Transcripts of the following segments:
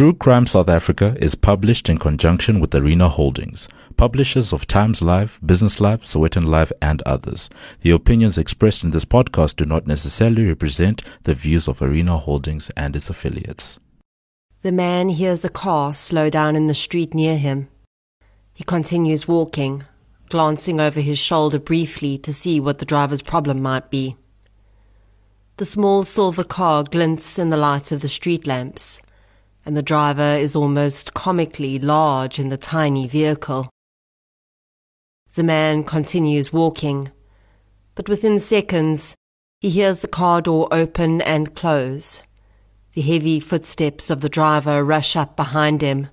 True Crime South Africa is published in conjunction with Arena Holdings, publishers of Times Live, Business Live, Sowetan Live, and others. The opinions expressed in this podcast do not necessarily represent the views of Arena Holdings and its affiliates. The man hears a car slow down in the street near him. He continues walking, glancing over his shoulder briefly to see what the driver's problem might be. The small silver car glints in the light of the street lamps and the driver is almost comically large in the tiny vehicle. The man continues walking, but within seconds he hears the car door open and close. The heavy footsteps of the driver rush up behind him.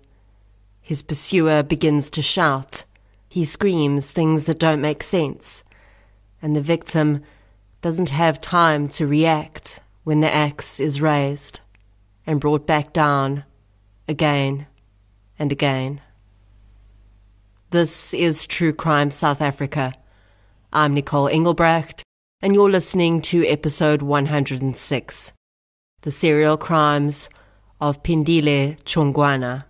His pursuer begins to shout. He screams things that don't make sense, and the victim doesn't have time to react when the axe is raised and brought back down again and again. This is True Crime South Africa. I'm Nicole Engelbrecht, and you're listening to episode 106 The Serial Crimes of Pindile Chongwana.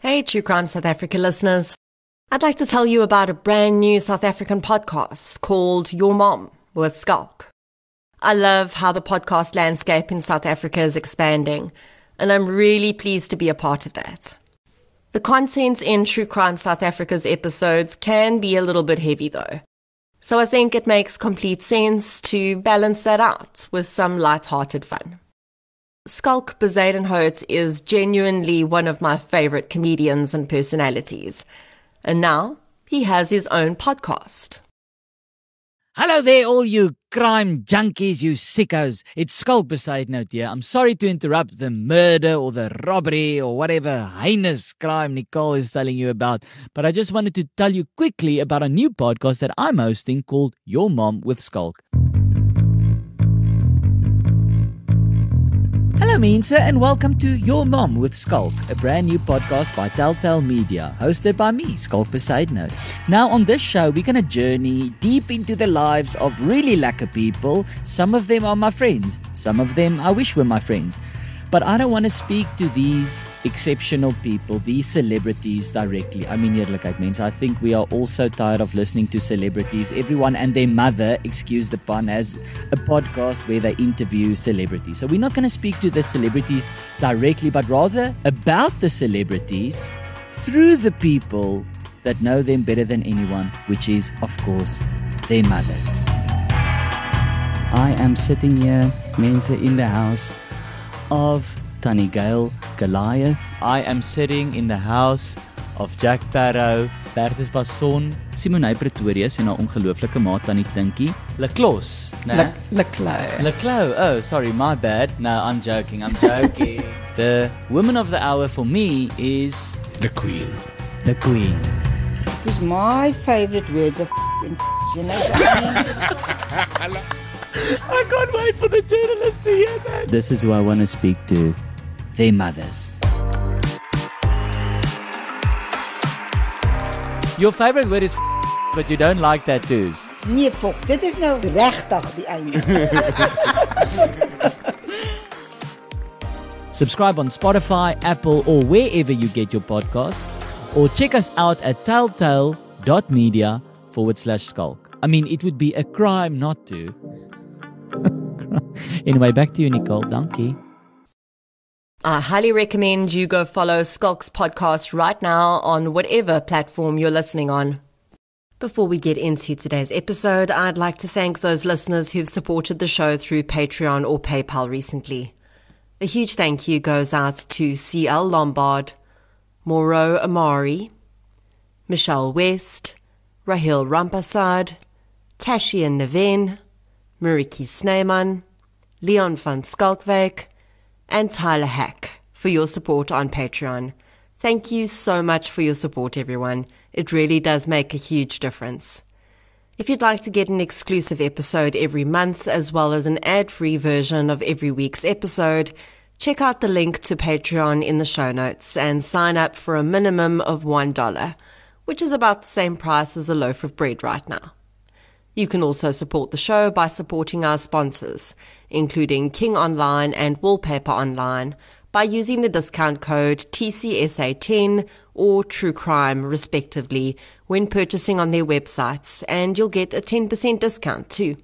Hey, True Crime South Africa listeners. I'd like to tell you about a brand new South African podcast called Your Mom with Schalk. I love how the podcast landscape in South Africa is expanding, and I'm really pleased to be a part of that. The content in True Crime South Africa's episodes can be a little bit heavy though. So I think it makes complete sense to balance that out with some light-hearted fun. Schalk Bezuidenhout is genuinely one of my favorite comedians and personalities. And now he has his own podcast. Hello there, all you crime junkies, you sickos. It's Schalk Bezuidenhout here. I'm sorry to interrupt the murder or the robbery or whatever heinous crime Nicole is telling you about, but I just wanted to tell you quickly about a new podcast that I'm hosting called Your Mom with Schalk. Hello, Mensa, and welcome to Your Mom with Schalk, a brand new podcast by Telltale Media, hosted by me, Schalk Bezuidenhout. Now, on this show, we're going to journey deep into the lives of really lekker people. Some of them are my friends, some of them I wish were my friends. But I don't want to speak to these exceptional people, these celebrities directly. I mean, eerlikheid mense, I think we are all so tired of listening to celebrities. Everyone and their mother, excuse the pun, has a podcast where they interview celebrities. So we're not going to speak to the celebrities directly, but rather about the celebrities through the people that know them better than anyone, which is, of course, their mothers. I am sitting here, Mensa, in the house of Tannie Gail Goliath. I am sitting in the house of Jack Parow, Bertus Bason, Simone Pretorius en haar ongelooflike maat Tannie Tinkie, Leclos, né? Leclerc. Leclos. Oh, sorry, my bad. No, I'm joking. I'm joking. the woman of the hour for me is The Queen. the queen. Because my favorite words are f***ing you know what I can't wait for the journalist to hear that. This is who I want to speak to. Their mothers. Your favorite word is f- but you don't like tattoos. Nee, fok, dit is nou regtig die einde. Subscribe on Spotify, Apple, or wherever you get your podcasts. Or check us out at telltale.media forward slash schalk. I mean, it would be a crime not to. anyway, back to you, Nicole. Donkey. I highly recommend you go follow Schalk's podcast right now on whatever platform you're listening on. Before we get into today's episode, I'd like to thank those listeners who've supported the show through Patreon or PayPal recently. A huge thank you goes out to CL Lombard, Mauro Amari, Michelle West, Rahil Rampasad, Tashian Nevin, Mariki Sneyman, Leon van Skalkwijk, and Tyler Hack for your support on Patreon. Thank you so much for your support, everyone. It really does make a huge difference. If you'd like to get an exclusive episode every month, as well as an ad free version of every week's episode, check out the link to Patreon in the show notes and sign up for a minimum of $1. which is about the same price as a loaf of bread right now. You can also support the show by supporting our sponsors, including King Online and Wallpaper Online, by using the discount code TCSA10 or True Crime, respectively, when purchasing on their websites, and you'll get a 10% discount too.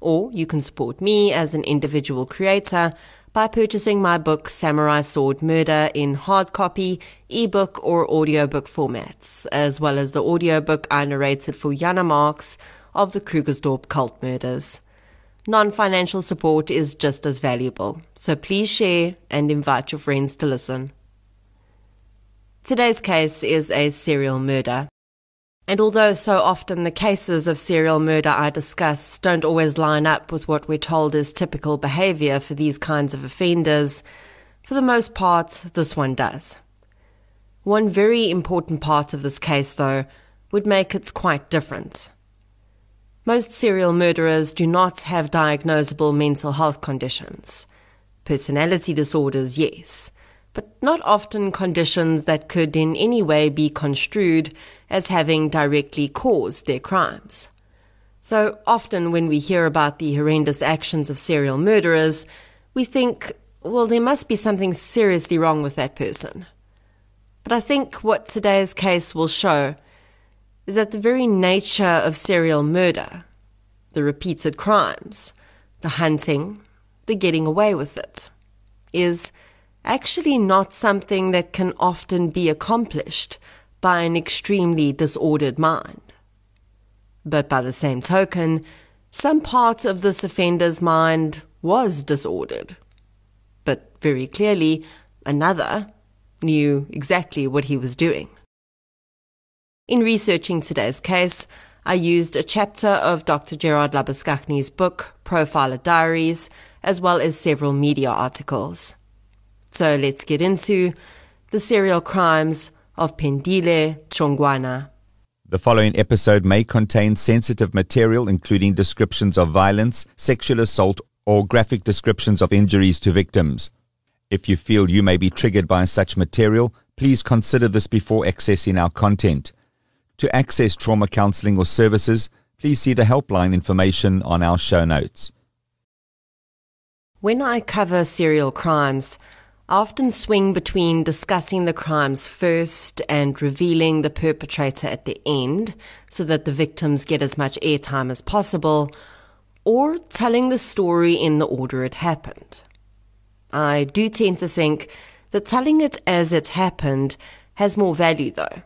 Or you can support me as an individual creator by purchasing my book Samurai Sword Murder in hard copy, ebook, or audiobook formats, as well as the audiobook I narrated for Jana Marx of the Krugersdorp cult murders. Non financial support is just as valuable, so please share and invite your friends to listen. Today's case is a serial murder. And although so often the cases of serial murder I discuss don't always line up with what we're told is typical behavior for these kinds of offenders, for the most part, this one does. One very important part of this case, though, would make it quite different. Most serial murderers do not have diagnosable mental health conditions. Personality disorders, yes, but not often conditions that could in any way be construed as having directly caused their crimes. So often when we hear about the horrendous actions of serial murderers, we think, well, there must be something seriously wrong with that person. But I think what today's case will show is that the very nature of serial murder, the repeated crimes, the hunting, the getting away with it, is actually not something that can often be accomplished by an extremely disordered mind. But by the same token, some part of this offender's mind was disordered. But very clearly, another knew exactly what he was doing. In researching today's case, I used a chapter of Dr. Gerard Labuschagne book, Profiler Diaries, as well as several media articles. So let's get into the serial crimes of Pindile Chongwana. The following episode may contain sensitive material, including descriptions of violence, sexual assault, or graphic descriptions of injuries to victims. If you feel you may be triggered by such material, please consider this before accessing our content. To access trauma counseling or services, please see the helpline information on our show notes. When I cover serial crimes, I often swing between discussing the crimes first and revealing the perpetrator at the end so that the victims get as much airtime as possible, or telling the story in the order it happened. I do tend to think that telling it as it happened has more value though.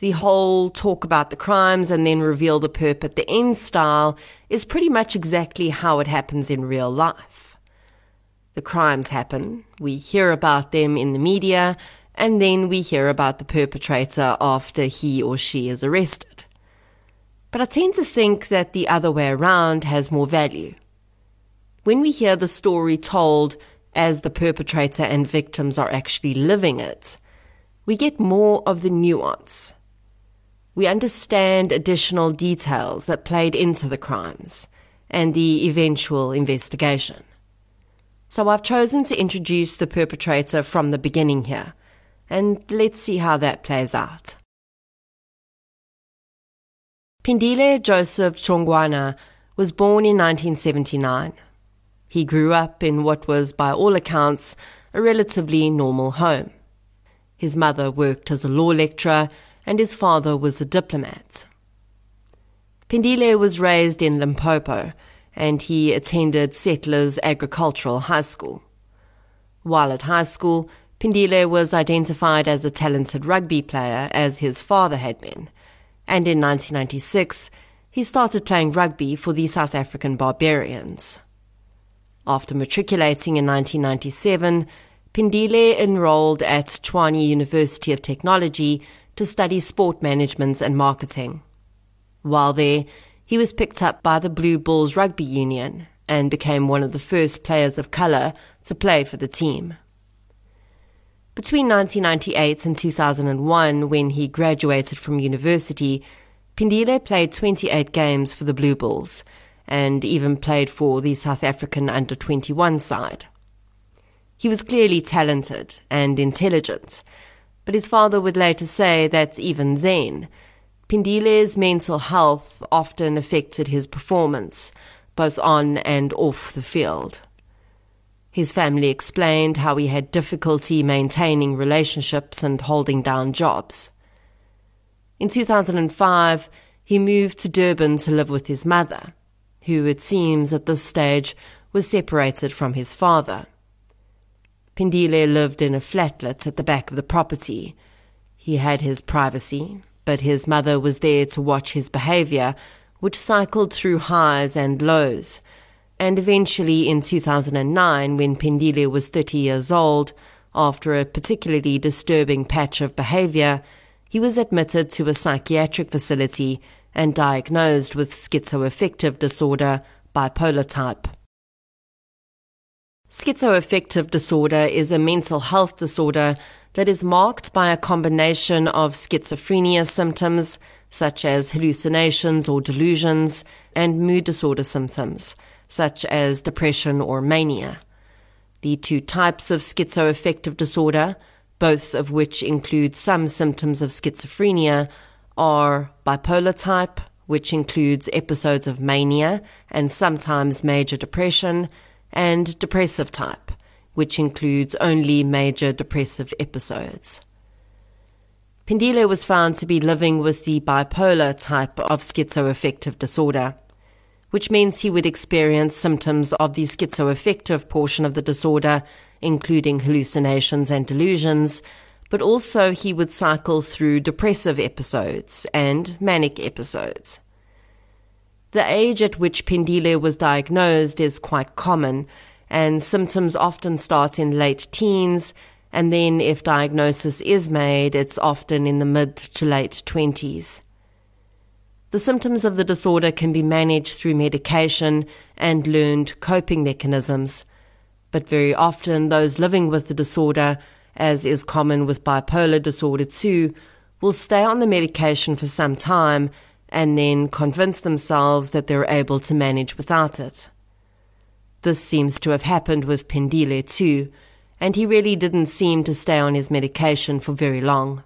The whole talk about the crimes and then reveal the perp at the end style is pretty much exactly how it happens in real life. The crimes happen, we hear about them in the media, and then we hear about the perpetrator after he or she is arrested. But I tend to think that the other way around has more value. When we hear the story told as the perpetrator and victims are actually living it, we get more of the nuance. We understand additional details that played into the crimes and the eventual investigation. So I've chosen to introduce the perpetrator from the beginning here, and let's see how that plays out. Pindile Joseph Chongwana was born in 1979. He grew up in what was, by all accounts, a relatively normal home. His mother worked as a law lecturer, and his father was a diplomat. Pindile was raised in Limpopo, and he attended Settlers Agricultural High School. While at high school, Pindile was identified as a talented rugby player as his father had been, and in 1996 he started playing rugby for the South African Barbarians. After matriculating in 1997, Pindile enrolled at Tshwane University of Technology to study sport management and marketing. While there, he was picked up by the Blue Bulls Rugby Union and became one of the first players of colour to play for the team. Between 1998 and 2001, when he graduated from university, Pindile played 28 games for the Blue Bulls and even played for the South African under 21 side. He was clearly talented and intelligent, but his father would later say that even then, Pindile's mental health often affected his performance, both on and off the field. His family explained how he had difficulty maintaining relationships and holding down jobs. In 2005, he moved to Durban to live with his mother, who it seems at this stage was separated from his father. Pindile lived in a flatlet at the back of the property. He had his privacy, but his mother was there to watch his behavior, which cycled through highs and lows. And eventually, in 2009, when Pindile was 30 years old, after a particularly disturbing patch of behavior, he was admitted to a psychiatric facility and diagnosed with schizoaffective disorder, bipolar type. Schizoaffective disorder is a mental health disorder that is marked by a combination of schizophrenia symptoms, such as hallucinations or delusions, and mood disorder symptoms, such as depression or mania. The two types of schizoaffective disorder, both of which include some symptoms of schizophrenia, are bipolar type, which includes episodes of mania and sometimes major depression, and depressive type, which includes only major depressive episodes. Pindile was found to be living with the bipolar type of schizoaffective disorder, which means he would experience symptoms of the schizoaffective portion of the disorder, including hallucinations and delusions, but also he would cycle through depressive episodes and manic episodes. The age at which Pindile was diagnosed is quite common, and symptoms often start in late teens, and then if diagnosis is made, it's often in the mid to late 20s. The symptoms of the disorder can be managed through medication and learned coping mechanisms, but very often those living with the disorder as is common with bipolar disorder too, will stay on the medication for some time and then convince themselves that they're able to manage without it. This seems to have happened with Pindile too, and he really didn't seem to stay on his medication for very long.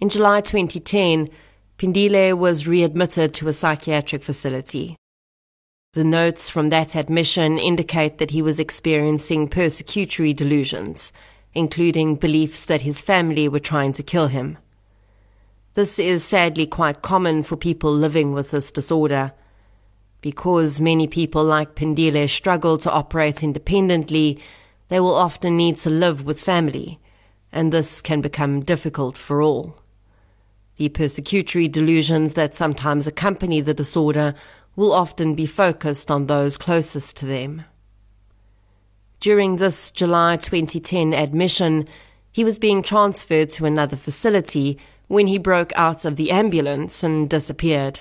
In July 2010, Pindile was readmitted to a psychiatric facility. The notes from that admission indicate that he was experiencing persecutory delusions, including beliefs that his family were trying to kill him. This is sadly quite common for people living with this disorder. Because many people like Pindile struggle to operate independently, they will often need to live with family, and this can become difficult for all. The persecutory delusions that sometimes accompany the disorder will often be focused on those closest to them. During this July 2010 admission, he was being transferred to another facility when he broke out of the ambulance and disappeared.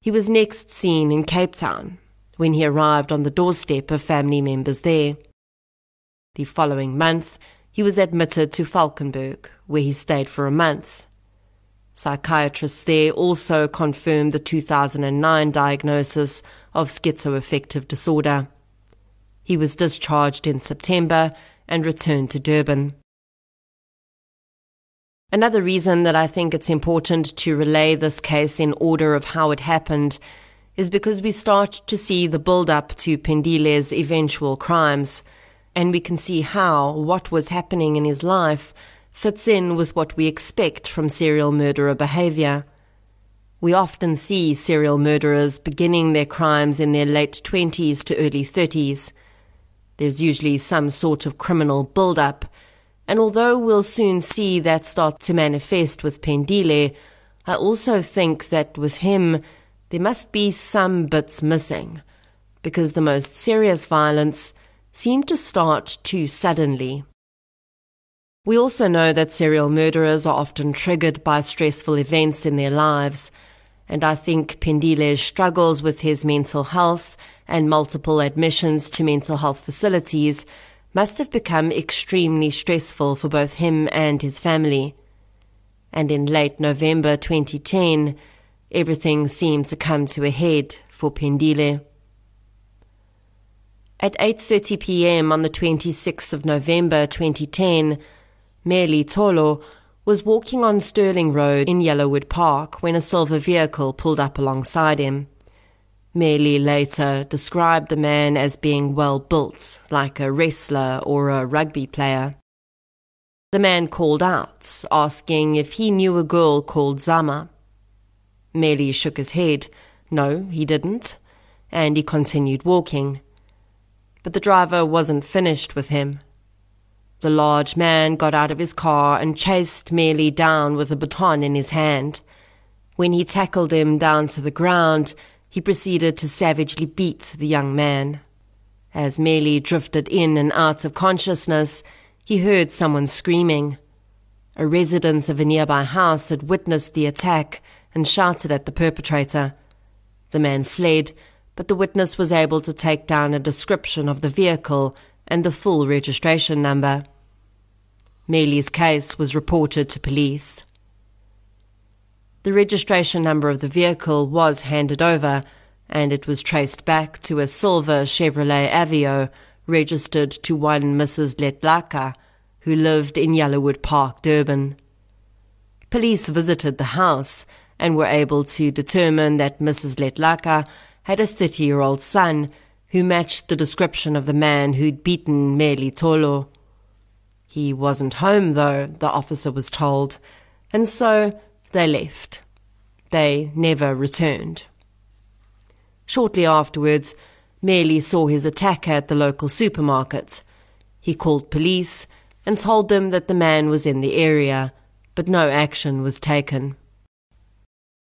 He was next seen in Cape Town when he arrived on the doorstep of family members there. The following month, he was admitted to Valkenberg, where he stayed for a month. Psychiatrists there also confirmed the 2009 diagnosis of schizoaffective disorder. He was discharged in September and returned to Durban. Another reason that I think it's important to relay this case in order of how it happened is because we start to see the build up to Pindile's eventual crimes, and we can see how what was happening in his life fits in with what we expect from serial murderer behavior. We often see serial murderers beginning their crimes in their late 20s to early 30s. There's usually some sort of criminal build-up, and although we'll soon see that start to manifest with Pindile, I also think that with him there must be some bits missing, because the most serious violence seemed to start too suddenly. We also know that serial murderers are often triggered by stressful events in their lives, and I think Pindile struggles with his mental health and multiple admissions to mental health facilities must have become extremely stressful for both him and his family. And in late November 2010, everything seemed to come to a head for Pindile. At 8:30 p.m. on the 26th of November 2010, Meli Tolo, was walking on Sterling Road in Yellowwood Park when a silver vehicle pulled up alongside him. Meli later described the man as being well built, like a wrestler or a rugby player. The man called out, asking if he knew a girl called Zama. Meli shook his head. No, he didn't, and he continued walking. But the driver wasn't finished with him. The large man got out of his car and chased Meli down with a baton in his hand. When he tackled him down to the ground, he proceeded to savagely beat the young man. As Meli drifted in and out of consciousness, he heard someone screaming. A resident of a nearby house had witnessed the attack and shouted at the perpetrator. The man fled, but the witness was able to take down a description of the vehicle and the full registration number. Meli's case was reported to police. The registration number of the vehicle was handed over, and it was traced back to a silver Chevrolet Aveo registered to one Mrs. Letlaka, who lived in Yellowwood Park, Durban. Police visited the house and were able to determine that Mrs. Letlaka had a 30 year old son who matched the description of the man who'd beaten Meli Tolo. He wasn't home, though, the officer was told, and so they left. They never returned. Shortly afterwards, Meli saw his attacker at the local supermarket. He called police and told them that the man was in the area, but no action was taken.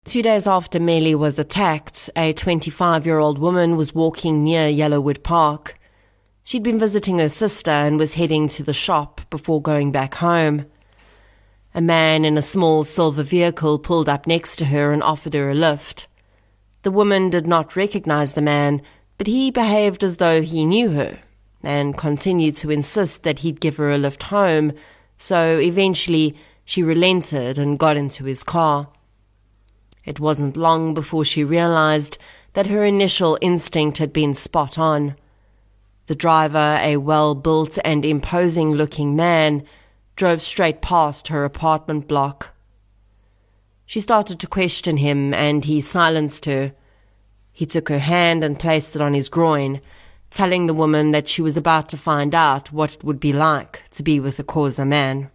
Two days after Meli was attacked, a 25 year old woman was walking near Yellowwood Park. She'd been visiting her sister and was heading to the shop before going back home. A man in a small silver vehicle pulled up next to her and offered her a lift. The woman did not recognize the man, but he behaved as though he knew her and continued to insist that he'd give her a lift home, so eventually she relented and got into his car. It wasn't long before she realized that her initial instinct had been spot on. The driver, a well built and imposing looking man, drove straight past her apartment block. She started to question him, and he silenced her. He took her hand and placed it on his groin, telling the woman that she was about to find out what it would be like to be with a Xhosa man.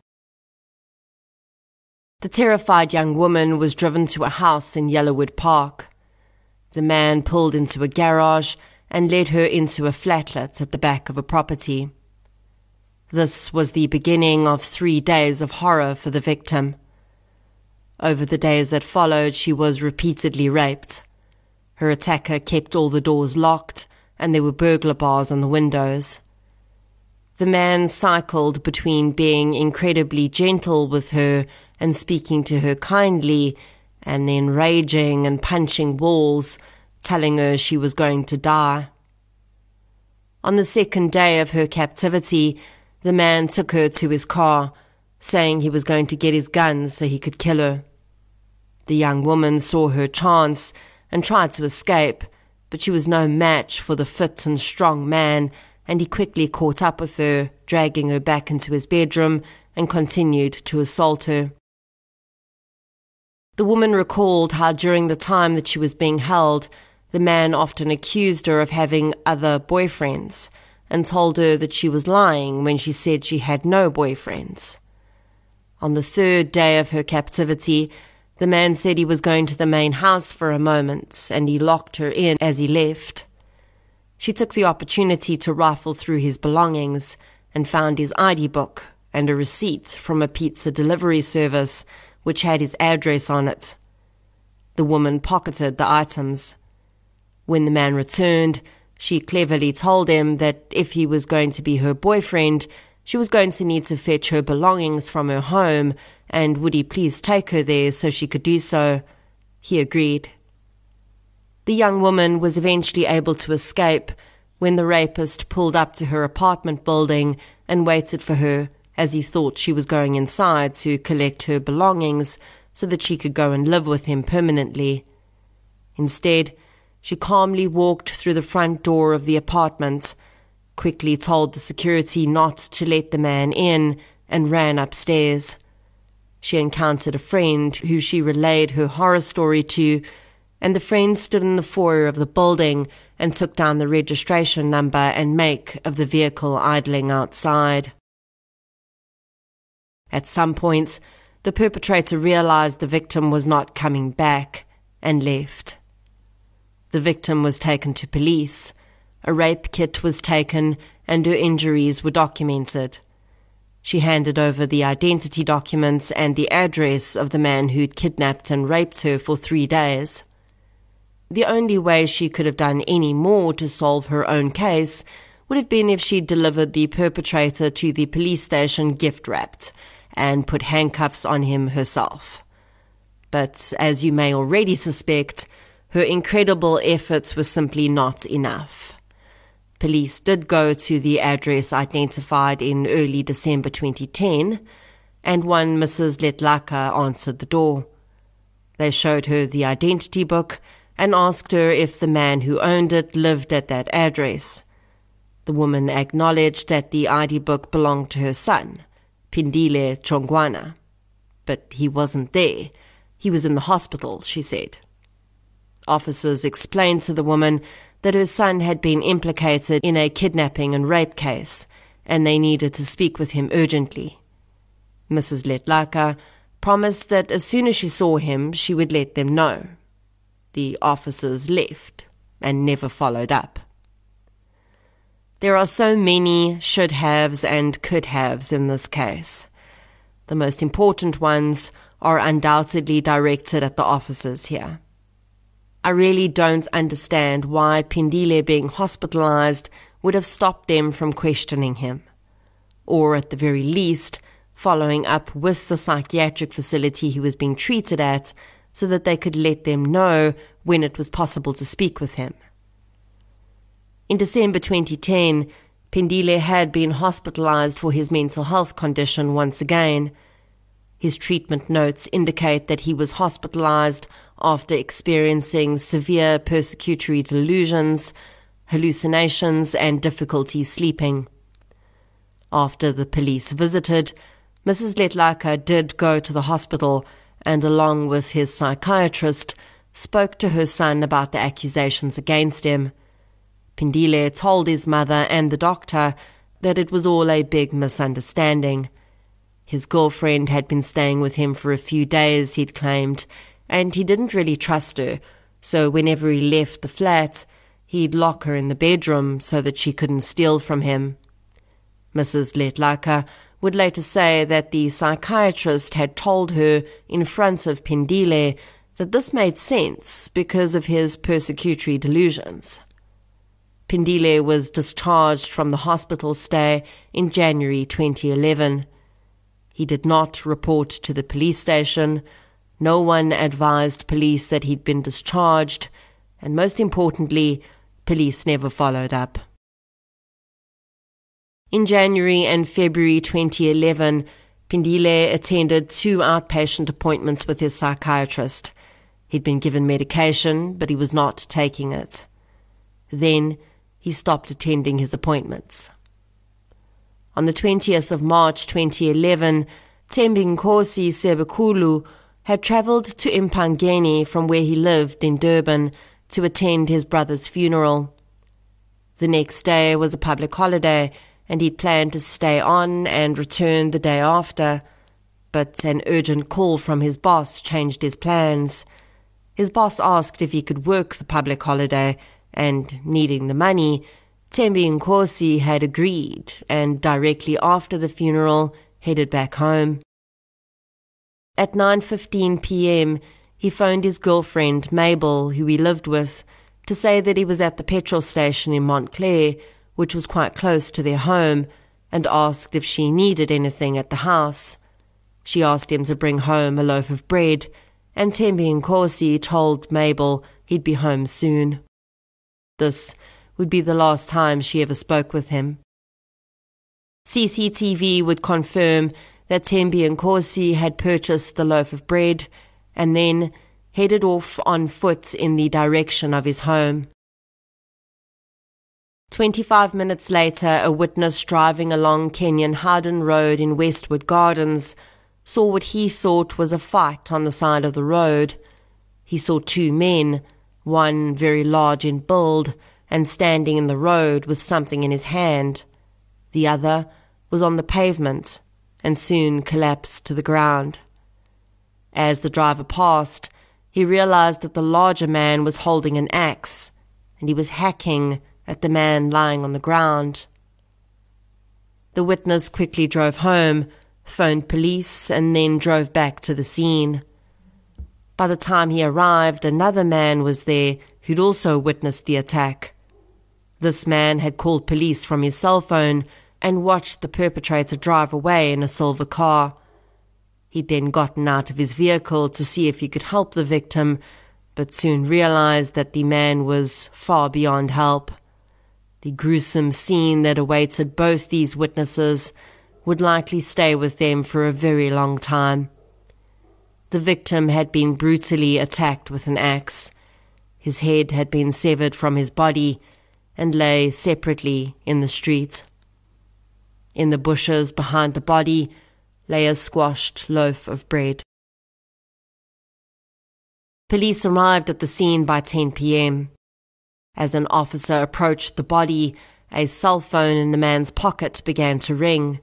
The terrified young woman was driven to a house in Yellowwood Park. The man pulled into a garage and led her into a flatlet at the back of a property. This was the beginning of three days of horror for the victim. Over the days that followed, she was repeatedly raped. Her attacker kept all the doors locked, and there were burglar bars on the windows. The man cycled between being incredibly gentle with her and speaking to her kindly, and then raging and punching walls, telling her she was going to die. On the second day of her captivity, the man took her to his car, saying he was going to get his gun so he could kill her. The young woman saw her chance and tried to escape, but she was no match for the fit and strong man, and he quickly caught up with her, dragging her back into his bedroom and continued to assault her. The woman recalled how during the time that she was being held, the man often accused her of having other boyfriends and told her that she was lying when she said she had no boyfriends. On the third day of her captivity, the man said he was going to the main house for a moment, and he locked her in as he left. She took the opportunity to rifle through his belongings and found his ID book and a receipt from a pizza delivery service which had his address on it. The woman pocketed the items. When the man returned, she cleverly told him that if he was going to be her boyfriend, she was going to need to fetch her belongings from her home, and would he please take her there so she could do so? He agreed. The young woman was eventually able to escape when the rapist pulled up to her apartment building and waited for her as he thought she was going inside to collect her belongings so that she could go and live with him permanently. Instead, she calmly walked through the front door of the apartment, quickly told the security not to let the man in, and ran upstairs. She encountered a friend who she relayed her horror story to, and the friend stood in the foyer of the building and took down the registration number and make of the vehicle idling outside. At some points, the perpetrator realized the victim was not coming back and left. The victim was taken to police. A rape kit was taken and her injuries were documented. She handed over the identity documents and the address of the man who'd kidnapped and raped her for three days. The only way she could have done any more to solve her own case would have been if she'd delivered the perpetrator to the police station gift wrapped and put handcuffs on him herself. But as you may already suspect, her incredible efforts were simply not enough. Police did go to the address identified in early December 2010, and one Mrs. Letlaka answered the door. They showed her the identity book and asked her if the man who owned it lived at that address. The woman acknowledged that the ID book belonged to her son, Pindile Chongwana. But he wasn't there. He was in the hospital, she said. Officers explained to the woman that her son had been implicated in a kidnapping and rape case, and they needed to speak with him urgently. Mrs. Letlaka promised that as soon as she saw him, she would let them know. The officers left and never followed up. There are so many should haves and could haves in this case. The most important ones are undoubtedly directed at the officers here. I really don't understand why Pindile being hospitalized would have stopped them from questioning him. Or at the very least, following up with the psychiatric facility he was being treated at so that they could let them know when it was possible to speak with him. In December 2010, Pindile had been hospitalized for his mental health condition once again. His treatment notes indicate that he was hospitalized after experiencing severe persecutory delusions, hallucinations, and difficulty sleeping. After the police visited, Mrs. Letlaka did go to the hospital and, along with his psychiatrist, spoke to her son about the accusations against him. Pindile told his mother and the doctor that it was all a big misunderstanding. His girlfriend had been staying with him for a few days, he'd claimed, and he didn't really trust her, so whenever he left the flat, he'd lock her in the bedroom so that she couldn't steal from him. Mrs. Letlaka would later say that the psychiatrist had told her in front of Pindile that this made sense because of his persecutory delusions. Pindile was discharged from the hospital stay in January 2011. He did not report to the police station. No one advised police that he'd been discharged. And most importantly, police never followed up. In January and February 2011, Pindile attended two outpatient appointments with his psychiatrist. He'd been given medication, but he was not taking it. Then he stopped attending his appointments. On the 20th of March 2011, Tembinkosi Sebekulu had travelled to Empangeni from where he lived in Durban to attend his brother's funeral. The next day was a public holiday, and he'd planned to stay on and return the day after, but an urgent call from his boss changed his plans. His boss asked if he could work the public holiday and needing the money, Thembi Nkosi had agreed and directly after the funeral headed back home. At 9:15 p.m., he phoned his girlfriend Mabel, who he lived with, to say that he was at the petrol station in Montclair, which was quite close to their home, and asked if she needed anything at the house. She asked him to bring home a loaf of bread, and Thembi Nkosi told Mabel he'd be home soon. This would be the last time she ever spoke with him. CCTV would confirm that Thembi Nkosi had purchased the loaf of bread and then headed off on foot in the direction of his home. 25 minutes later, a witness driving along Kenyon Howden Road in Westwood Gardens saw what he thought was a fight on the side of the road. He saw two men, one very large in build and standing in the road with something in his hand. The other was on the pavement and soon collapsed to the ground. As the driver passed, he realized that the larger man was holding an axe and he was hacking at the man lying on the ground. The witness quickly drove home, phoned police, and then drove back to the scene. By the time he arrived, another man was there who'd also witnessed the attack. This man had called police from his cell phone and watched the perpetrator drive away in a silver car. He'd then gotten out of his vehicle to see if he could help the victim, but soon realized that the man was far beyond help. The gruesome scene that awaited both these witnesses would likely stay with them for a very long time. The victim had been brutally attacked with an axe. His head had been severed from his body and lay separately in the street. In the bushes behind the body lay a squashed loaf of bread. Police arrived at the scene by 10 p.m. As an officer approached the body, a cell phone in the man's pocket began to ring.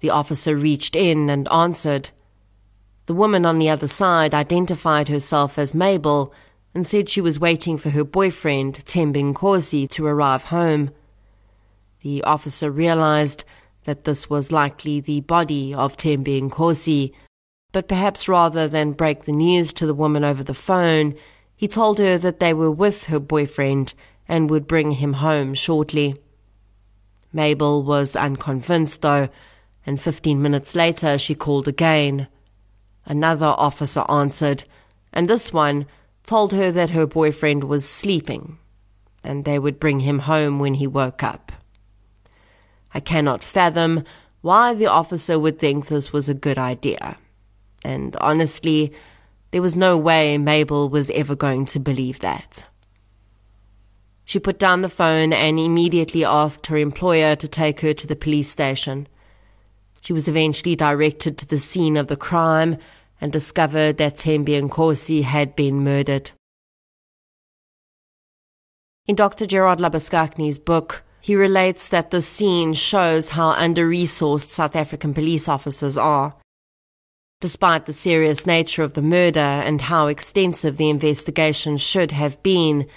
The officer reached in and answered. The woman on the other side identified herself as Mabel and said she was waiting for her boyfriend, Thembi Nkosi, to arrive home. The officer realized that this was likely the body of Thembi Nkosi, but perhaps rather than break the news to the woman over the phone, he told her that they were with her boyfriend and would bring him home shortly. Mabel was unconvinced, though, and fifteen minutes later she called again. Another officer answered, and this one told her that her boyfriend was sleeping, and they would bring him home when he woke up. I cannot fathom why the officer would think this was a good idea, and honestly, there was no way Mabel was ever going to believe that. She put down the phone and immediately asked her employer to take her to the police station. She was eventually directed to the scene of the crime and discovered that Thembi Nkosi had been murdered. In Dr. Gerard Labuschagne book, he relates that the scene shows how under resourced South African police officers are. Despite the serious nature of the murder and how extensive the investigation should have been,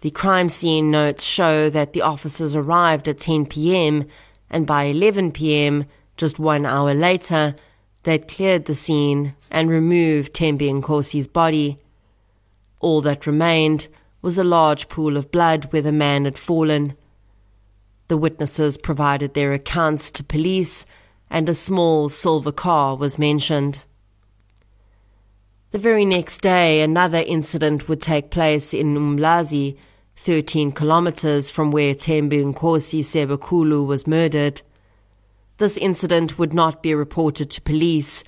the crime scene notes show that the officers arrived at 10 p.m. and by 11 p.m., just one hour later, they'd cleared the scene and removed Thembi Nkosi's body. All that remained was a large pool of blood where the man had fallen. The witnesses provided their accounts to police and a small silver car was mentioned. The very next day, another incident would take place in Umlazi, 13 kilometers from where Thembi Nkosi Sebekulu was murdered. This incident would not be reported to police,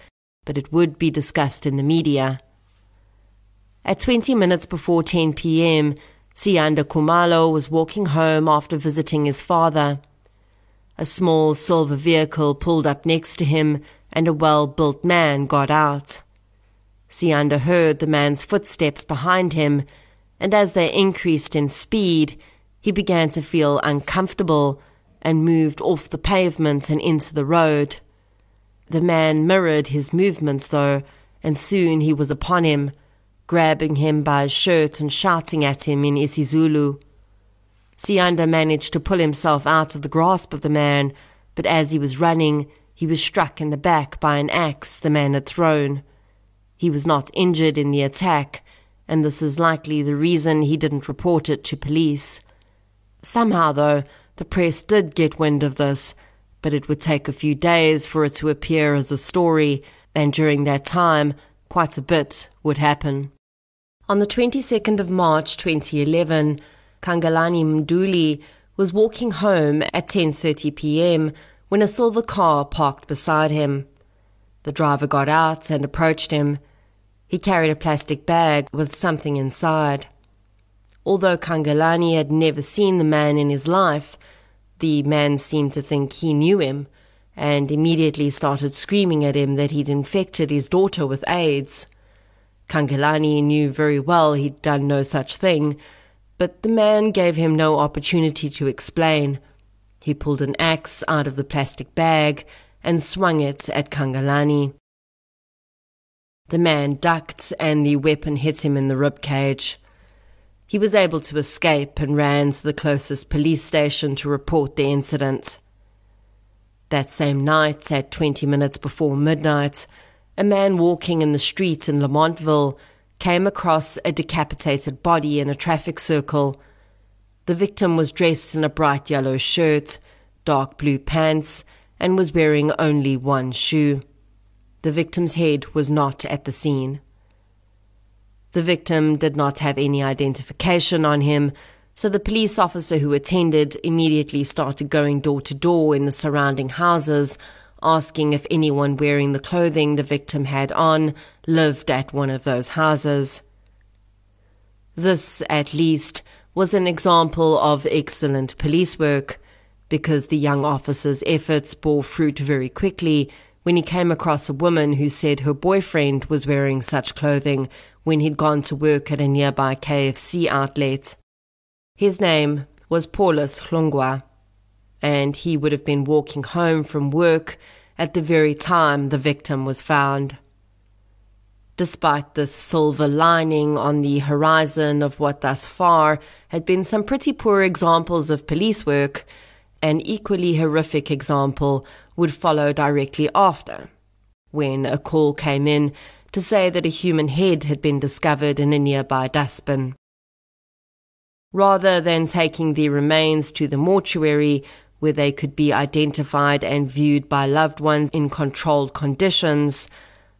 but it would be discussed in the media. At 20 minutes before 10 p.m., Siyanda Kumalo was walking home after visiting his father. A small silver vehicle pulled up next to him, and a well built man got out. Siyanda heard the man's footsteps behind him, and as they increased in speed, he began to feel uncomfortable and moved off the pavement and into the road. The man mirrored his movements, though, and soon he was upon him, grabbing him by his shirt and shouting at him in isiZulu. Siyanda managed to pull himself out of the grasp of the man, but as he was running, he was struck in the back by an axe the man had thrown. He was not injured in the attack, and this is likely the reason he didn't report it to police. Somehow, though, the press did get wind of this, but it would take a few days for it to appear as a story, and during that time, quite a bit would happen. On the 22nd of March 2011, Kangalani Mduli was walking home at 10:30 p.m. when a silver car parked beside him. The driver got out and approached him. He carried a plastic bag with something inside. Although Kangalani had never seen the man in his life, the man seemed to think he knew him and immediately started screaming at him that he'd infected his daughter with AIDS. Kangalani knew very well he'd done no such thing, but the man gave him no opportunity to explain. He pulled an axe out of the plastic bag and swung it at Kangalani. The man ducked and the weapon hit him in the rib cage. He was able to escape and ran to the closest police station to report the incident. That same night, at 20 minutes before midnight, a man walking in the street in Lamontville came across a decapitated body in a traffic circle. The victim was dressed in a bright yellow shirt, dark blue pants, and was wearing only one shoe. The victim's head was not at the scene. The victim did not have any identification on him, so the police officer who attended immediately started going door to door in the surrounding houses, asking if anyone wearing the clothing the victim had on lived at one of those houses. This, at least, was an example of excellent police work, because the young officer's efforts bore fruit very quickly when he came across a woman who said her boyfriend was wearing such clothing when he'd gone to work at a nearby KFC outlet. His name was Paulus Hlongwa, and he would have been walking home from work at the very time the victim was found. Despite the silver lining on the horizon of what thus far had been some pretty poor examples of police work, an equally horrific example would follow directly after, when a call came in to say that a human head had been discovered in a nearby dustbin. Rather than taking the remains to the mortuary, where they could be identified and viewed by loved ones in controlled conditions,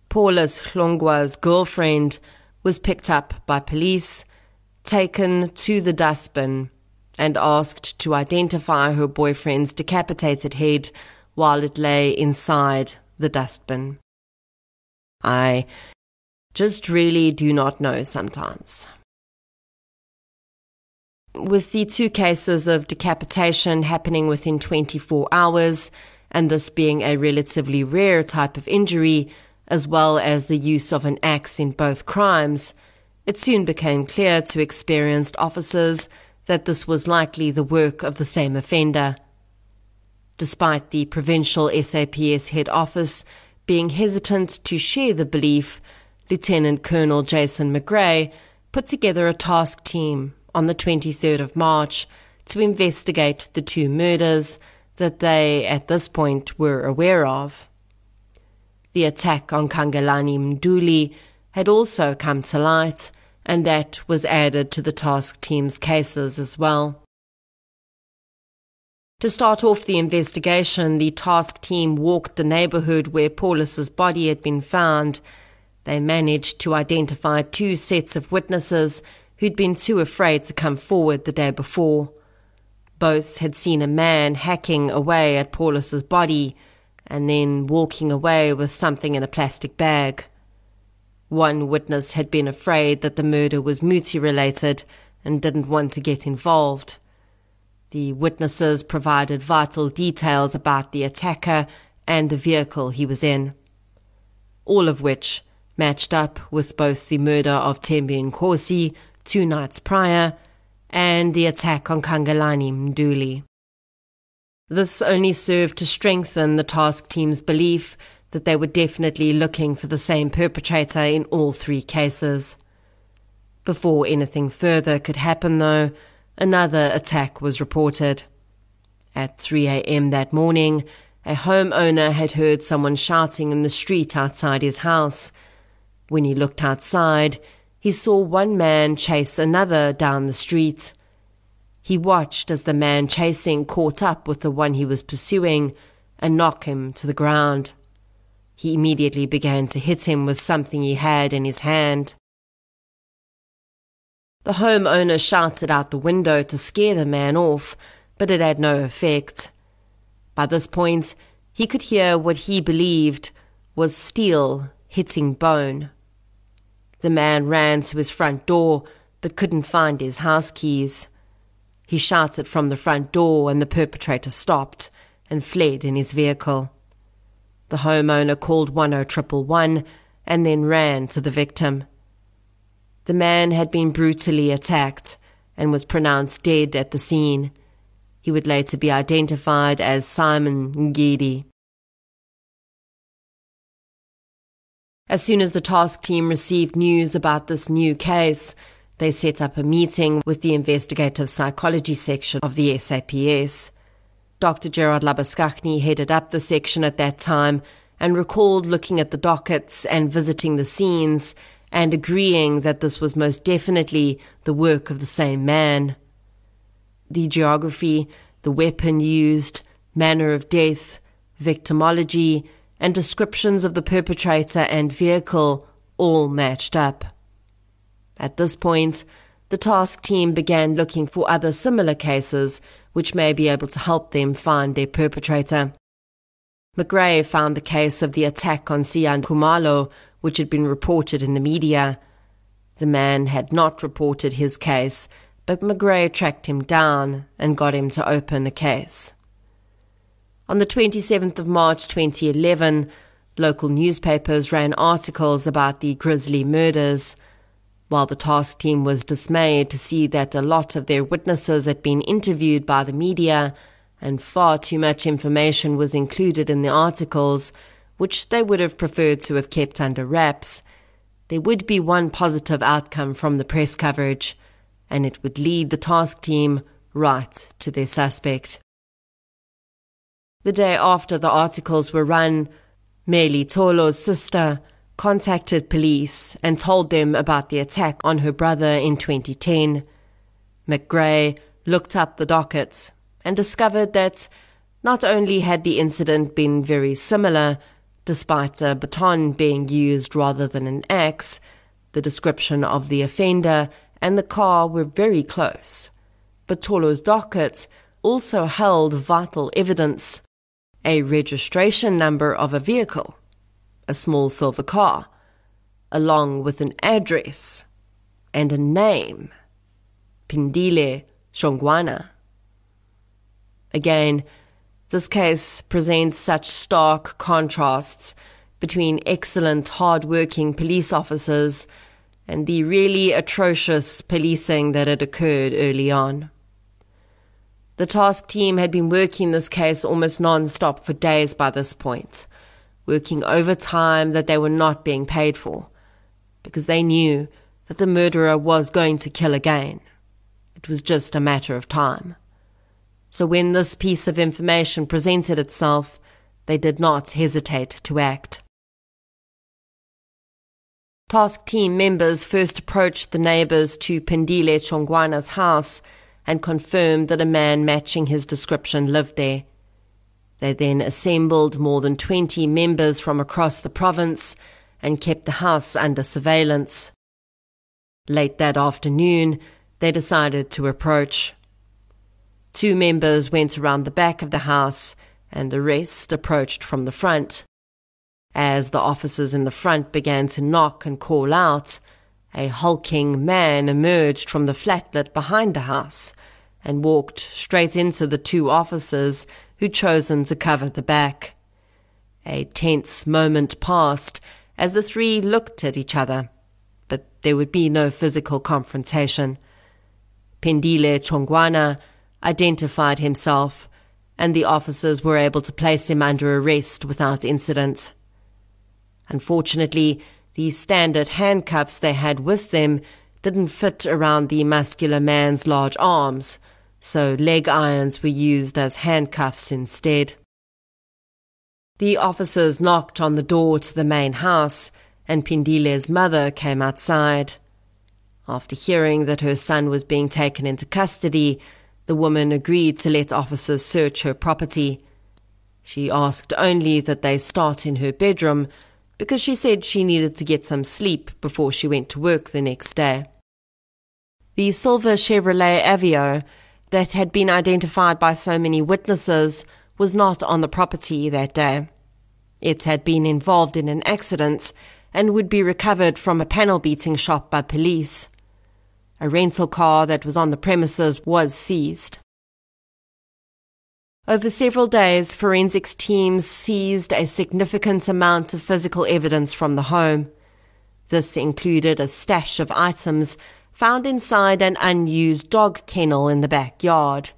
Paulus Hlongwa's girlfriend was picked up by police, taken to the dustbin, and asked to identify her boyfriend's decapitated head while it lay inside the dustbin. I just really do not know sometimes. With the two cases of decapitation happening within 24 hours, and this being a relatively rare type of injury, as well as the use of an axe in both crimes, it soon became clear to experienced officers that this was likely the work of the same offender. Despite the provincial SAPS head office being hesitant to share the belief, Lieutenant Colonel Jason McGray put together a task team on the 23rd of March to investigate the two murders that they, at this point, were aware of. The attack on Kangalani Mduli had also come to light, and that was added to the task team's cases as well. To start off the investigation, the task team walked the neighborhood where Paulus's body had been found. They managed to identify two sets of witnesses who'd been too afraid to come forward the day before. Both had seen a man hacking away at Paulus's body and then walking away with something in a plastic bag. One witness had been afraid that the murder was Muti related and didn't want to get involved. The witnesses provided vital details about the attacker and the vehicle he was in, all of which matched up with both the murder of Thembi Nkosi two nights prior and the attack on Kangalani Mduli. This only served to strengthen the task team's belief that they were definitely looking for the same perpetrator in all three cases. Before anything further could happen, though, another attack was reported. At 3 a.m. that morning, a homeowner had heard someone shouting in the street outside his house. When he looked outside, he saw one man chase another down the street. He watched as the man chasing caught up with the one he was pursuing and knocked him to the ground. He immediately began to hit him with something he had in his hand. The homeowner shouted out the window to scare the man off, but it had no effect. By this point, he could hear what he believed was steel hitting bone. The man ran to his front door, but couldn't find his house keys. He shouted from the front door and the perpetrator stopped and fled in his vehicle. The homeowner called 10111 and then ran to the victim. The man had been brutally attacked and was pronounced dead at the scene. He would later be identified as Simon Ngidi. As soon as the task team received news about this new case, they set up a meeting with the investigative psychology section of the SAPS. Dr. Gerard Labuschagne headed up the section at that time and recalled looking at the dockets and visiting the scenes and agreeing that this was most definitely the work of the same man. The geography, the weapon used, manner of death, victimology, and descriptions of the perpetrator and vehicle all matched up. At this point, the task team began looking for other similar cases which may be able to help them find their perpetrator. McGray found the case of the attack on Sian Khumalo, which had been reported in the media. The man had not reported his case, but McGray tracked him down and got him to open a case. On the 27th of March 2011, local newspapers ran articles about the grisly murders while the task team was dismayed to see that a lot of their witnesses had been interviewed by the media and far too much information was included in the articles, which they would have preferred to have kept under wraps, there would be one positive outcome from the press coverage, and it would lead the task team right to their suspect. The day after the articles were run, Meli Tolo's sister, contacted police and told them about the attack on her brother in 2010. McGray looked up the docket and discovered that not only had the incident been very similar, despite a baton being used rather than an axe, the description of the offender and the car were very close. But Tolo's docket also held vital evidence a registration number of a vehicle a small silver car, along with an address and a name Pindile Shongwana. Again, this case presents such stark contrasts between excellent, hard-working police officers and the really atrocious policing that had occurred early on. The task team had been working this case almost non-stop for days by this point working overtime that they were not being paid for, because they knew that the murderer was going to kill again. It was just a matter of time. So when this piece of information presented itself, they did not hesitate to act. Task team members first approached the neighbors to Pindile Shongwana's house and confirmed that a man matching his description lived there. They then assembled more than 20 members from across the province and kept the house under surveillance. Late that afternoon, they decided to approach. Two members went around the back of the house, and the rest approached from the front. As the officers in the front began to knock and call out, a hulking man emerged from the flatlet behind the house and walked straight into the two officers who'd chosen to cover the back. A tense moment passed as the three looked at each other, but there would be no physical confrontation. Pindile Shongwana identified himself, and the officers were able to place him under arrest without incident. Unfortunately, the standard handcuffs they had with them didn't fit around the muscular man's large arms, so leg irons were used as handcuffs instead. The officers knocked on the door to the main house, and Pindile's mother came outside. After hearing that her son was being taken into custody, the woman agreed to let officers search her property. She asked only that they start in her bedroom because she said she needed to get some sleep before she went to work the next day. The silver Chevrolet Aveo that had been identified by so many witnesses was not on the property that day. It had been involved in an accident and would be recovered from a panel beating shop by police. A rental car that was on the premises was seized. Over several days, forensics teams seized a significant amount of physical evidence from the home. This included a stash of items found inside an unused dog kennel in the backyard.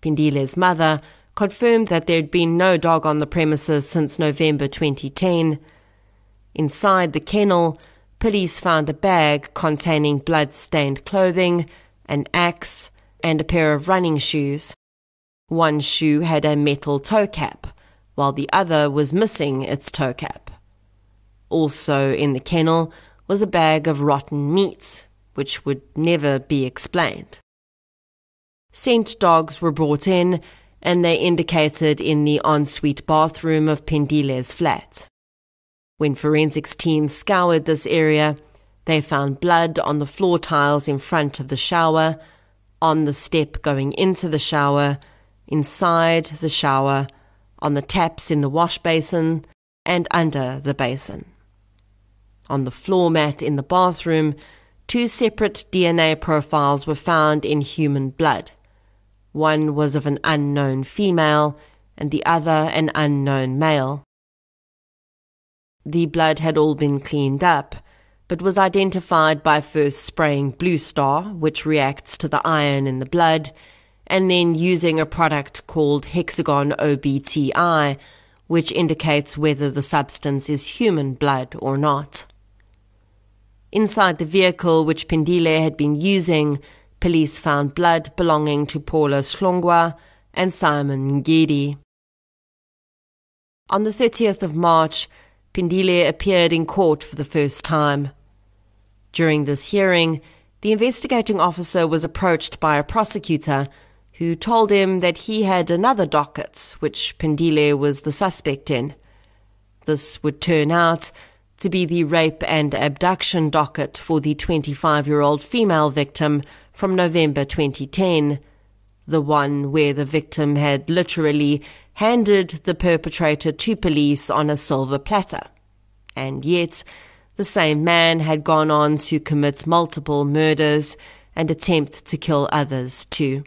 Pindile's mother confirmed that there had been no dog on the premises since November 2010. Inside the kennel, police found a bag containing blood stained clothing, an axe, and a pair of running shoes. One shoe had a metal toe cap, while the other was missing its toe cap. Also in the kennel was a bag of rotten meat, which would never be explained. Scent dogs were brought in, and they indicated in the ensuite bathroom of Pindile's flat. When forensics teams scoured this area, they found blood on the floor tiles in front of the shower, on the step going into the shower, inside the shower, on the taps in the wash basin, and under the basin. On the floor mat in the bathroom, two separate DNA profiles were found in human blood. One was of an unknown female, and the other an unknown male. The blood had all been cleaned up, but was identified by first spraying Bluestar, which reacts to the iron in the blood, and then using a product called Hexagon OBTI, which indicates whether the substance is human blood or not. Inside the vehicle which Pindile had been using, police found blood belonging to Paulus Hlongwa and Simon Ngidi. On the 30th of March, Pindile appeared in court for the first time. During this hearing, the investigating officer was approached by a prosecutor who told him that he had another docket which Pindile was the suspect in. This would turn out to be the rape and abduction docket for the 25 year old female victim from November 2010, the one where the victim had literally handed the perpetrator to police on a silver platter. And yet, the same man had gone on to commit multiple murders and attempt to kill others too.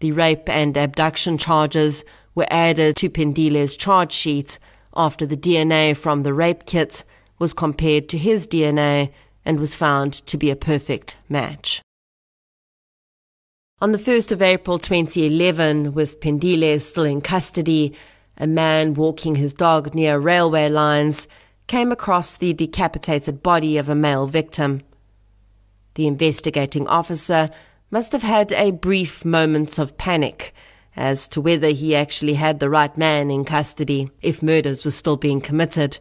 The rape and abduction charges were added to Pindile's charge sheet after the DNA from the rape kits was compared to his DNA and was found to be a perfect match. On the 1st of April 2011, with Pindile still in custody, a man walking his dog near railway lines came across the decapitated body of a male victim. The investigating officer must have had a brief moment of panic as to whether he actually had the right man in custody if murders were still being committed.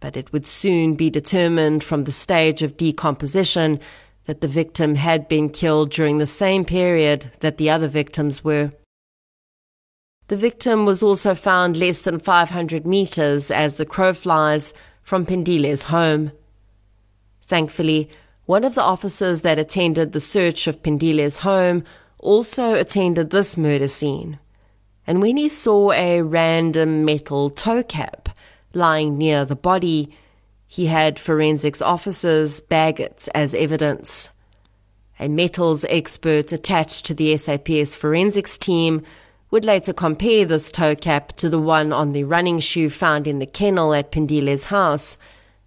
But it would soon be determined from the stage of decomposition that the victim had been killed during the same period that the other victims were. The victim was also found less than 500 meters as the crow flies from Pindile's home. Thankfully, one of the officers that attended the search of Pindile's home also attended this murder scene. And when he saw a random metal toe cap lying near the body, he had forensics officers bag it as evidence. A metals expert attached to the SAPS forensics team would later compare this toe cap to the one on the running shoe found in the kennel at Pindile's house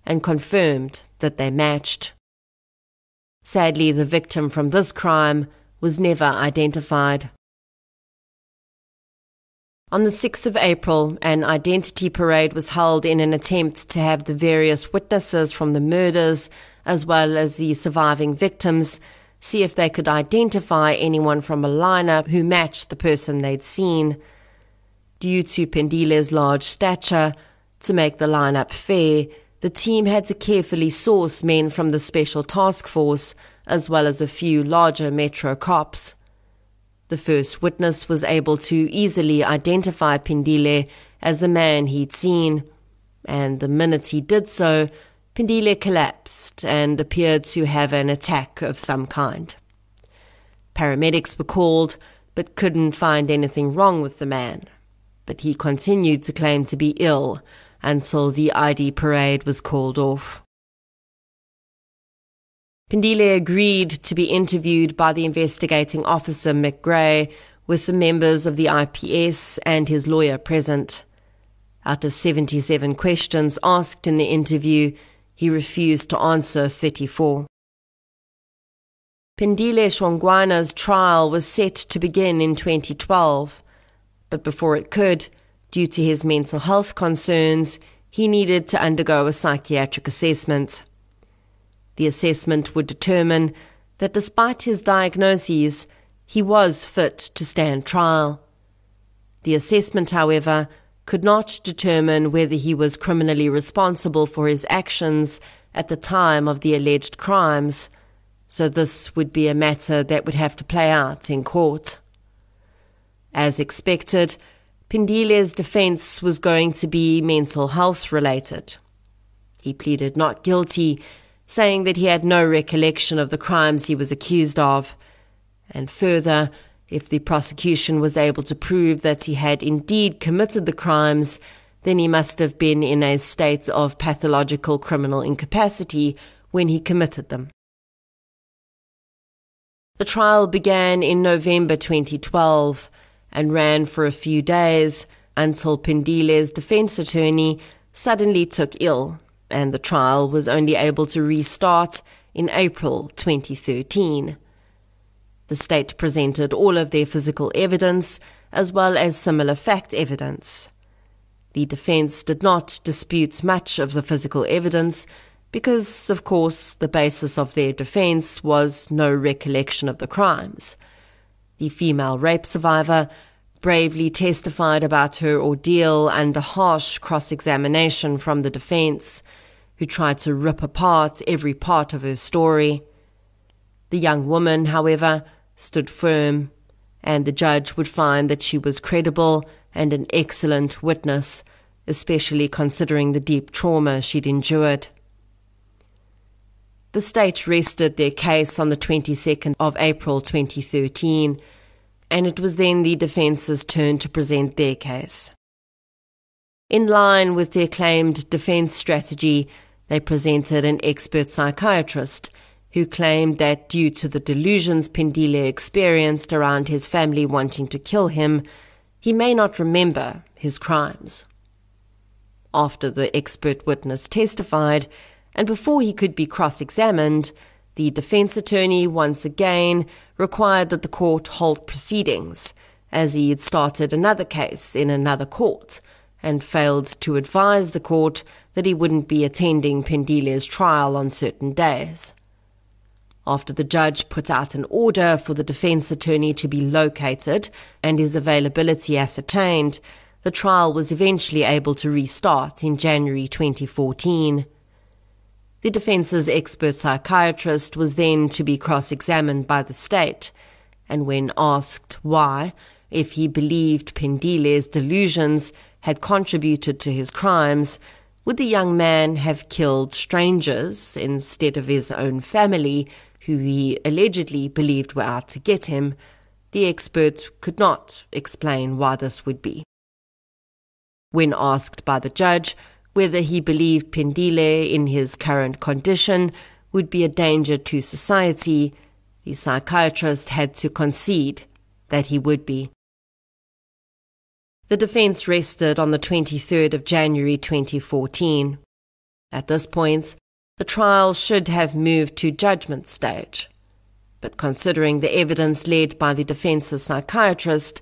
and confirmed that they matched. Sadly, the victim from this crime was never identified. On the 6th of April, an identity parade was held in an attempt to have the various witnesses from the murders, as well as the surviving victims, see if they could identify anyone from a lineup who matched the person they'd seen. Due to Pindile's large stature, to make the lineup fair, the team had to carefully source men from the Special Task Force, as well as a few larger metro cops. The first witness was able to easily identify Pindile as the man he'd seen, and the minute he did so, Pindile collapsed and appeared to have an attack of some kind. Paramedics were called, but couldn't find anything wrong with the man. But he continued to claim to be ill until the ID parade was called off. Pindile agreed to be interviewed by the investigating officer McGray with the members of the IPS and his lawyer present. Out of 77 questions asked in the interview, he refused to answer 34. Pindile Shongwana's trial was set to begin in 2012, but before it could, due to his mental health concerns, he needed to undergo a psychiatric assessment. The assessment would determine that despite his diagnoses, he was fit to stand trial. The assessment, however, could not determine whether he was criminally responsible for his actions at the time of the alleged crimes, so this would be a matter that would have to play out in court. As expected, Pindile's defense was going to be mental health related. He pleaded not guilty, saying that he had no recollection of the crimes he was accused of, and further, if the prosecution was able to prove that he had indeed committed the crimes, then he must have been in a state of pathological criminal incapacity when he committed them. The trial began in November 2012 and ran for a few days until Pindile's defense attorney suddenly took ill and the trial was only able to restart in April 2013. The state presented all of their physical evidence as well as similar fact evidence. The defense did not dispute much of the physical evidence because, of course, the basis of their defense was no recollection of the crimes. The female rape survivor bravely testified about her ordeal under harsh cross examination from the defense, who tried to rip apart every part of her story. The young woman, however, stood firm, and the judge would find that she was credible and an excellent witness, especially considering the deep trauma she'd endured. The state rested their case on the 22nd of April 2013 and it was then the defence's turn to present their case. In line with their claimed defense strategy, they presented an expert psychiatrist who claimed that due to the delusions Pindile experienced around his family wanting to kill him, he may not remember his crimes. After the expert witness testified, and before he could be cross examined, the defense attorney once again required that the court halt proceedings, as he had started another case in another court and failed to advise the court that he wouldn't be attending Pindile's trial on certain days. After the judge put out an order for the defense attorney to be located and his availability ascertained, the trial was eventually able to restart in January 2014. The defence's expert psychiatrist was then to be cross examined by the state, and when asked why, if he believed Pindile's delusions had contributed to his crimes, would the young man have killed strangers instead of his own family, who he allegedly believed were out to get him? The expert could not explain why this would be. When asked by the judge whether he believed Pindile in his current condition would be a danger to society, the psychiatrist had to concede that he would be. The defense rested on the 23rd of January 2014. At this point, the trial should have moved to judgment stage. But considering the evidence led by the defense's psychiatrist,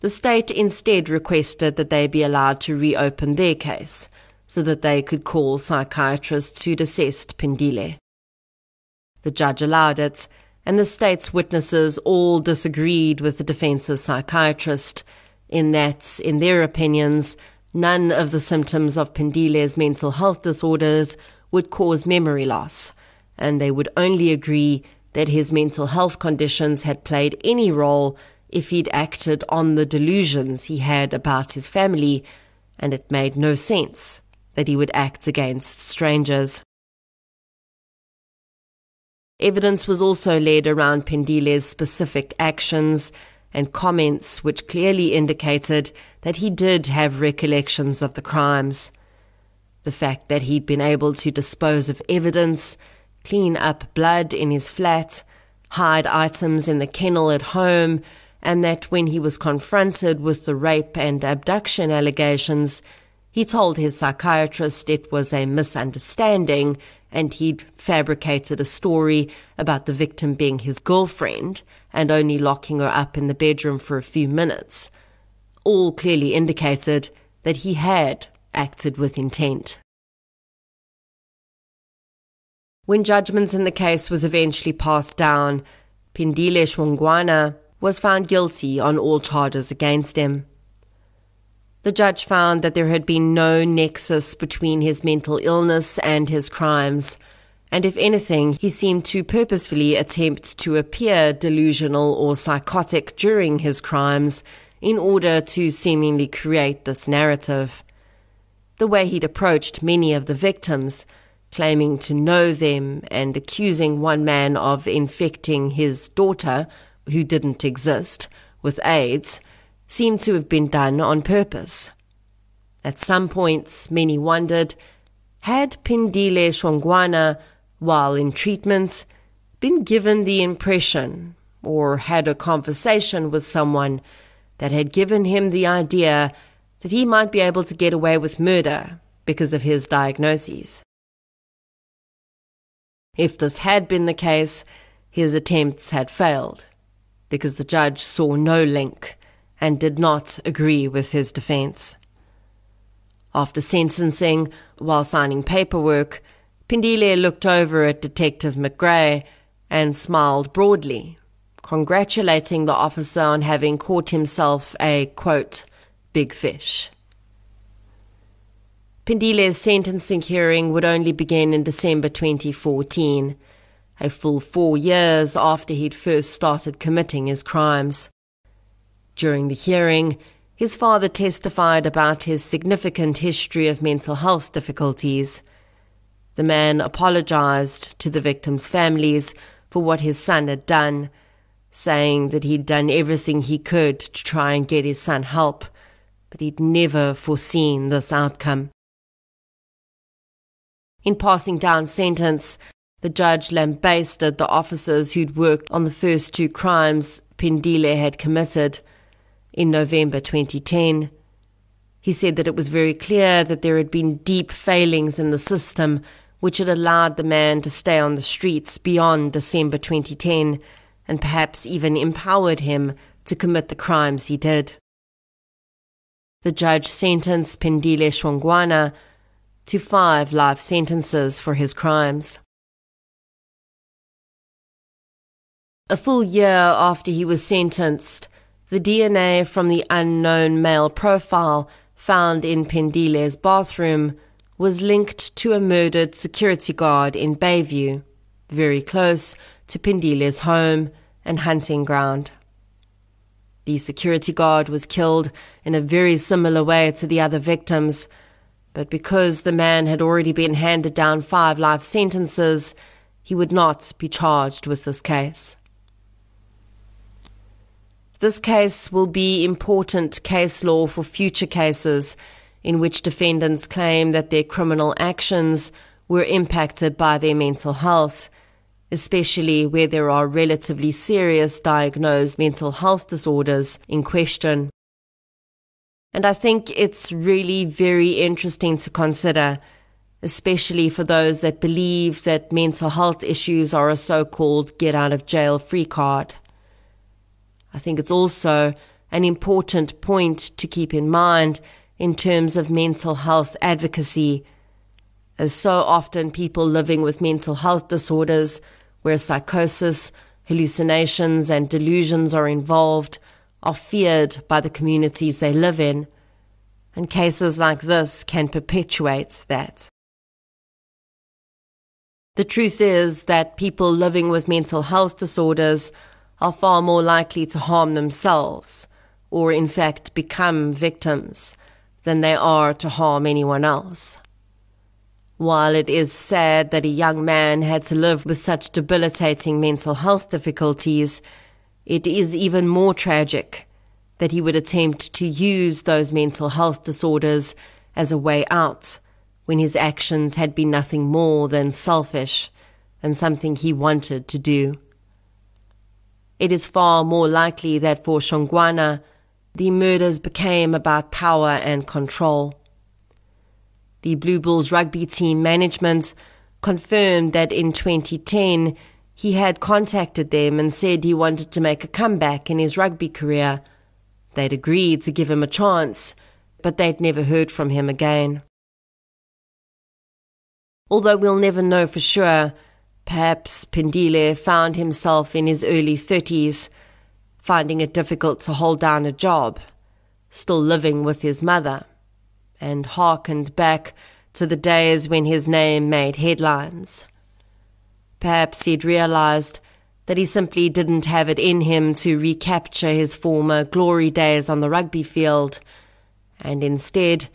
the state instead requested that they be allowed to reopen their case so that they could call psychiatrists who'd assessed Pindile. The judge allowed it, and the state's witnesses all disagreed with the defense's psychiatrist in that, in their opinions, none of the symptoms of Pindile's mental health disorders would cause memory loss, and they would only agree that his mental health conditions had played any role if he'd acted on the delusions he had about his family, and it made no sense that he would act against strangers. Evidence was also laid around Pindile's specific actions and comments which clearly indicated that he did have recollections of the crimes. The fact that he'd been able to dispose of evidence, clean up blood in his flat, hide items in the kennel at home, and that when he was confronted with the rape and abduction allegations, he told his psychiatrist it was a misunderstanding and he'd fabricated a story about the victim being his girlfriend and only locking her up in the bedroom for a few minutes. All clearly indicated that he had acted with intent. When judgment in the case was eventually passed down, Pindile Shongwana was found guilty on all charges against him. The judge found that there had been no nexus between his mental illness and his crimes, and if anything, he seemed to purposefully attempt to appear delusional or psychotic during his crimes in order to seemingly create this narrative. The way he'd approached many of the victims, claiming to know them and accusing one man of infecting his daughter, who didn't exist, with AIDS, seemed to have been done on purpose. At some points, many wondered, had Pindile Shongwana, while in treatment, been given the impression or had a conversation with someone that had given him the idea that he might be able to get away with murder because of his diagnoses. If this had been the case, his attempts had failed because the judge saw no link and did not agree with his defense. After sentencing, while signing paperwork, Pindile looked over at Detective McGray and smiled broadly, congratulating the officer on having caught himself a, quote, big fish. Pindile's sentencing hearing would only begin in December 2014, a full four years after he'd first started committing his crimes. During the hearing, his father testified about his significant history of mental health difficulties. The man apologized to the victims' families for what his son had done, saying that he'd done everything he could to try and get his son help, but he'd never foreseen this outcome. In passing down sentence, the judge lambasted the officers who'd worked on the first two crimes Pindile had committed in November 2010. He said that it was very clear that there had been deep failings in the system which had allowed the man to stay on the streets beyond December 2010 and perhaps even empowered him to commit the crimes he did. The judge sentenced Pindile Shongwana to five life sentences for his crimes. A full year after he was sentenced, the DNA from the unknown male profile found in Pindile's bathroom was linked to a murdered security guard in Bayview, very close to Pindile's home and hunting ground. The security guard was killed in a very similar way to the other victims, but because the man had already been handed down five life sentences, he would not be charged with this case. This case will be important case law for future cases in which defendants claim that their criminal actions were impacted by their mental health, especially where there are relatively serious diagnosed mental health disorders in question. And I think it's really very interesting to consider, especially for those that believe that mental health issues are a so called get out of jail free card. I think it's also an important point to keep in mind in terms of mental health advocacy, as so often people living with mental health disorders, where psychosis, hallucinations, and delusions are involved, are feared by the communities they live in, and cases like this can perpetuate that. The truth is that people living with mental health disorders are far more likely to harm themselves, or in fact become victims, than they are to harm anyone else. While it is sad that a young man had to live with such debilitating mental health difficulties, it is even more tragic that he would attempt to use those mental health disorders as a way out when his actions had been nothing more than selfish, and something he wanted to do. It is far more likely that for Shongwana, the murders became about power and control. The Blue Bulls rugby team management confirmed that in 2010 he had contacted them and said he wanted to make a comeback in his rugby career. They'd agreed to give him a chance, but they'd never heard from him again. Although we'll never know for sure, perhaps Pindile found himself in his early 30s, finding it difficult to hold down a job, still living with his mother, and hearkened back to the days when his name made headlines. Perhaps he'd realized that he simply didn't have it in him to recapture his former glory days on the rugby field, and instead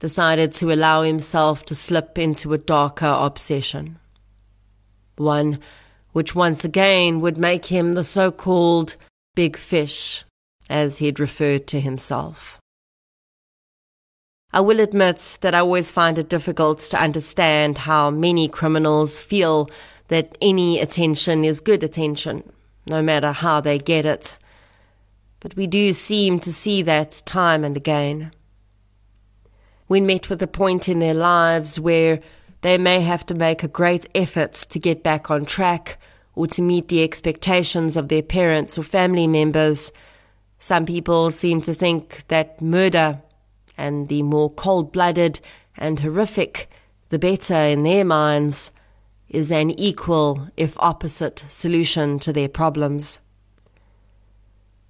decided to allow himself to slip into a darker obsession. One which once again would make him the so called big fish, as he'd referred to himself. I will admit that I always find it difficult to understand how many criminals feel that any attention is good attention, no matter how they get it. But we do seem to see that time and again. When met with a point in their lives where they may have to make a great effort to get back on track or to meet the expectations of their parents or family members, some people seem to think that murder, and the more cold blooded and horrific, the better in their minds, is an equal, if opposite, solution to their problems.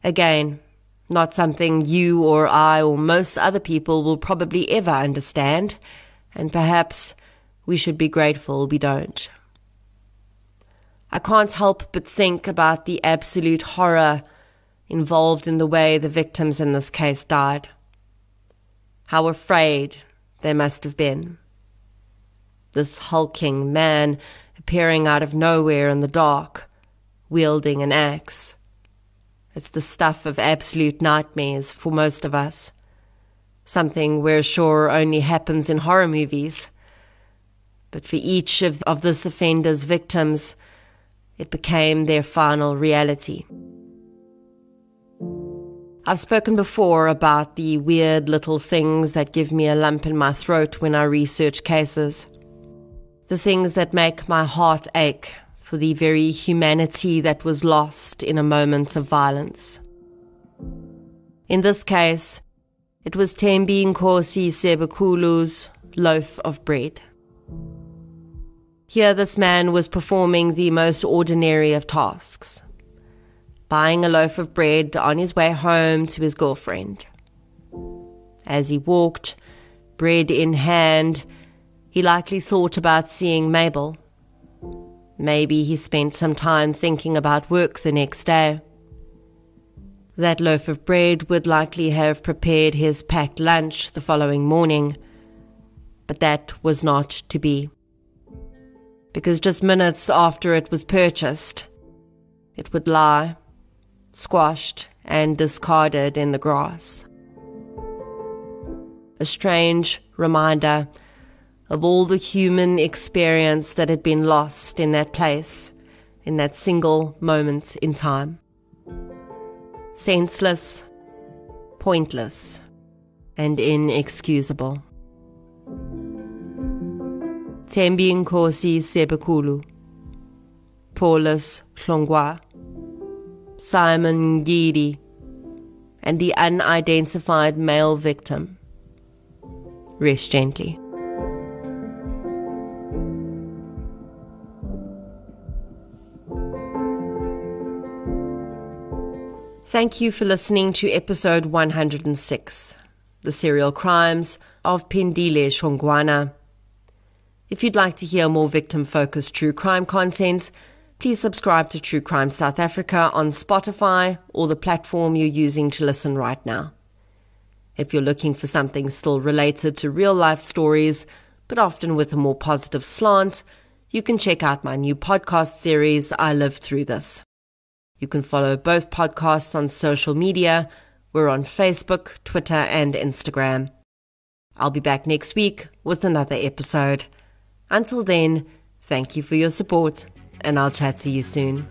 Again, not something you or I or most other people will probably ever understand, and perhaps we should be grateful we don't. I can't help but think about the absolute horror involved in the way the victims in this case died. How afraid they must have been this hulking man appearing out of nowhere in the dark, wielding an axe. It's the stuff of absolute nightmares for most of us. Something we're sure only happens in horror movies. But for each of, of this offender's victims, it became their final reality. I've spoken before about the weird little things that give me a lump in my throat when I research cases the things that make my heart ache for the very humanity that was lost in a moment of violence. In this case, it was Thembi Nkosi Sebekulu's loaf of bread. Here, this man was performing the most ordinary of tasks, buying a loaf of bread on his way home to his girlfriend. As he walked, bread in hand, he likely thought about seeing Mabel. Maybe he spent some time thinking about work the next day. That loaf of bread would likely have prepared his packed lunch the following morning, but that was not to be. Because just minutes after it was purchased, it would lie, squashed and discarded in the grass. A strange reminder of all the human experience that had been lost in that place, in that single moment in time. Senseless, pointless, and inexcusable. Thembi Nkosi Sebekulu, Paulus Hlongwa, Simon Ngidi, and the unidentified male victim. Rest gently. Thank you for listening to episode 106 The Serial Crimes of Pindile Shongwana. If you'd like to hear more victim focused true crime content, please subscribe to True Crime South Africa on Spotify or the platform you're using to listen right now. If you're looking for something still related to real life stories, but often with a more positive slant, you can check out my new podcast series, I Lived Through This. You can follow both podcasts on social media. We're on Facebook, Twitter, and Instagram. I'll be back next week with another episode. Until then, Thank you for your support, and I'll chat to you soon.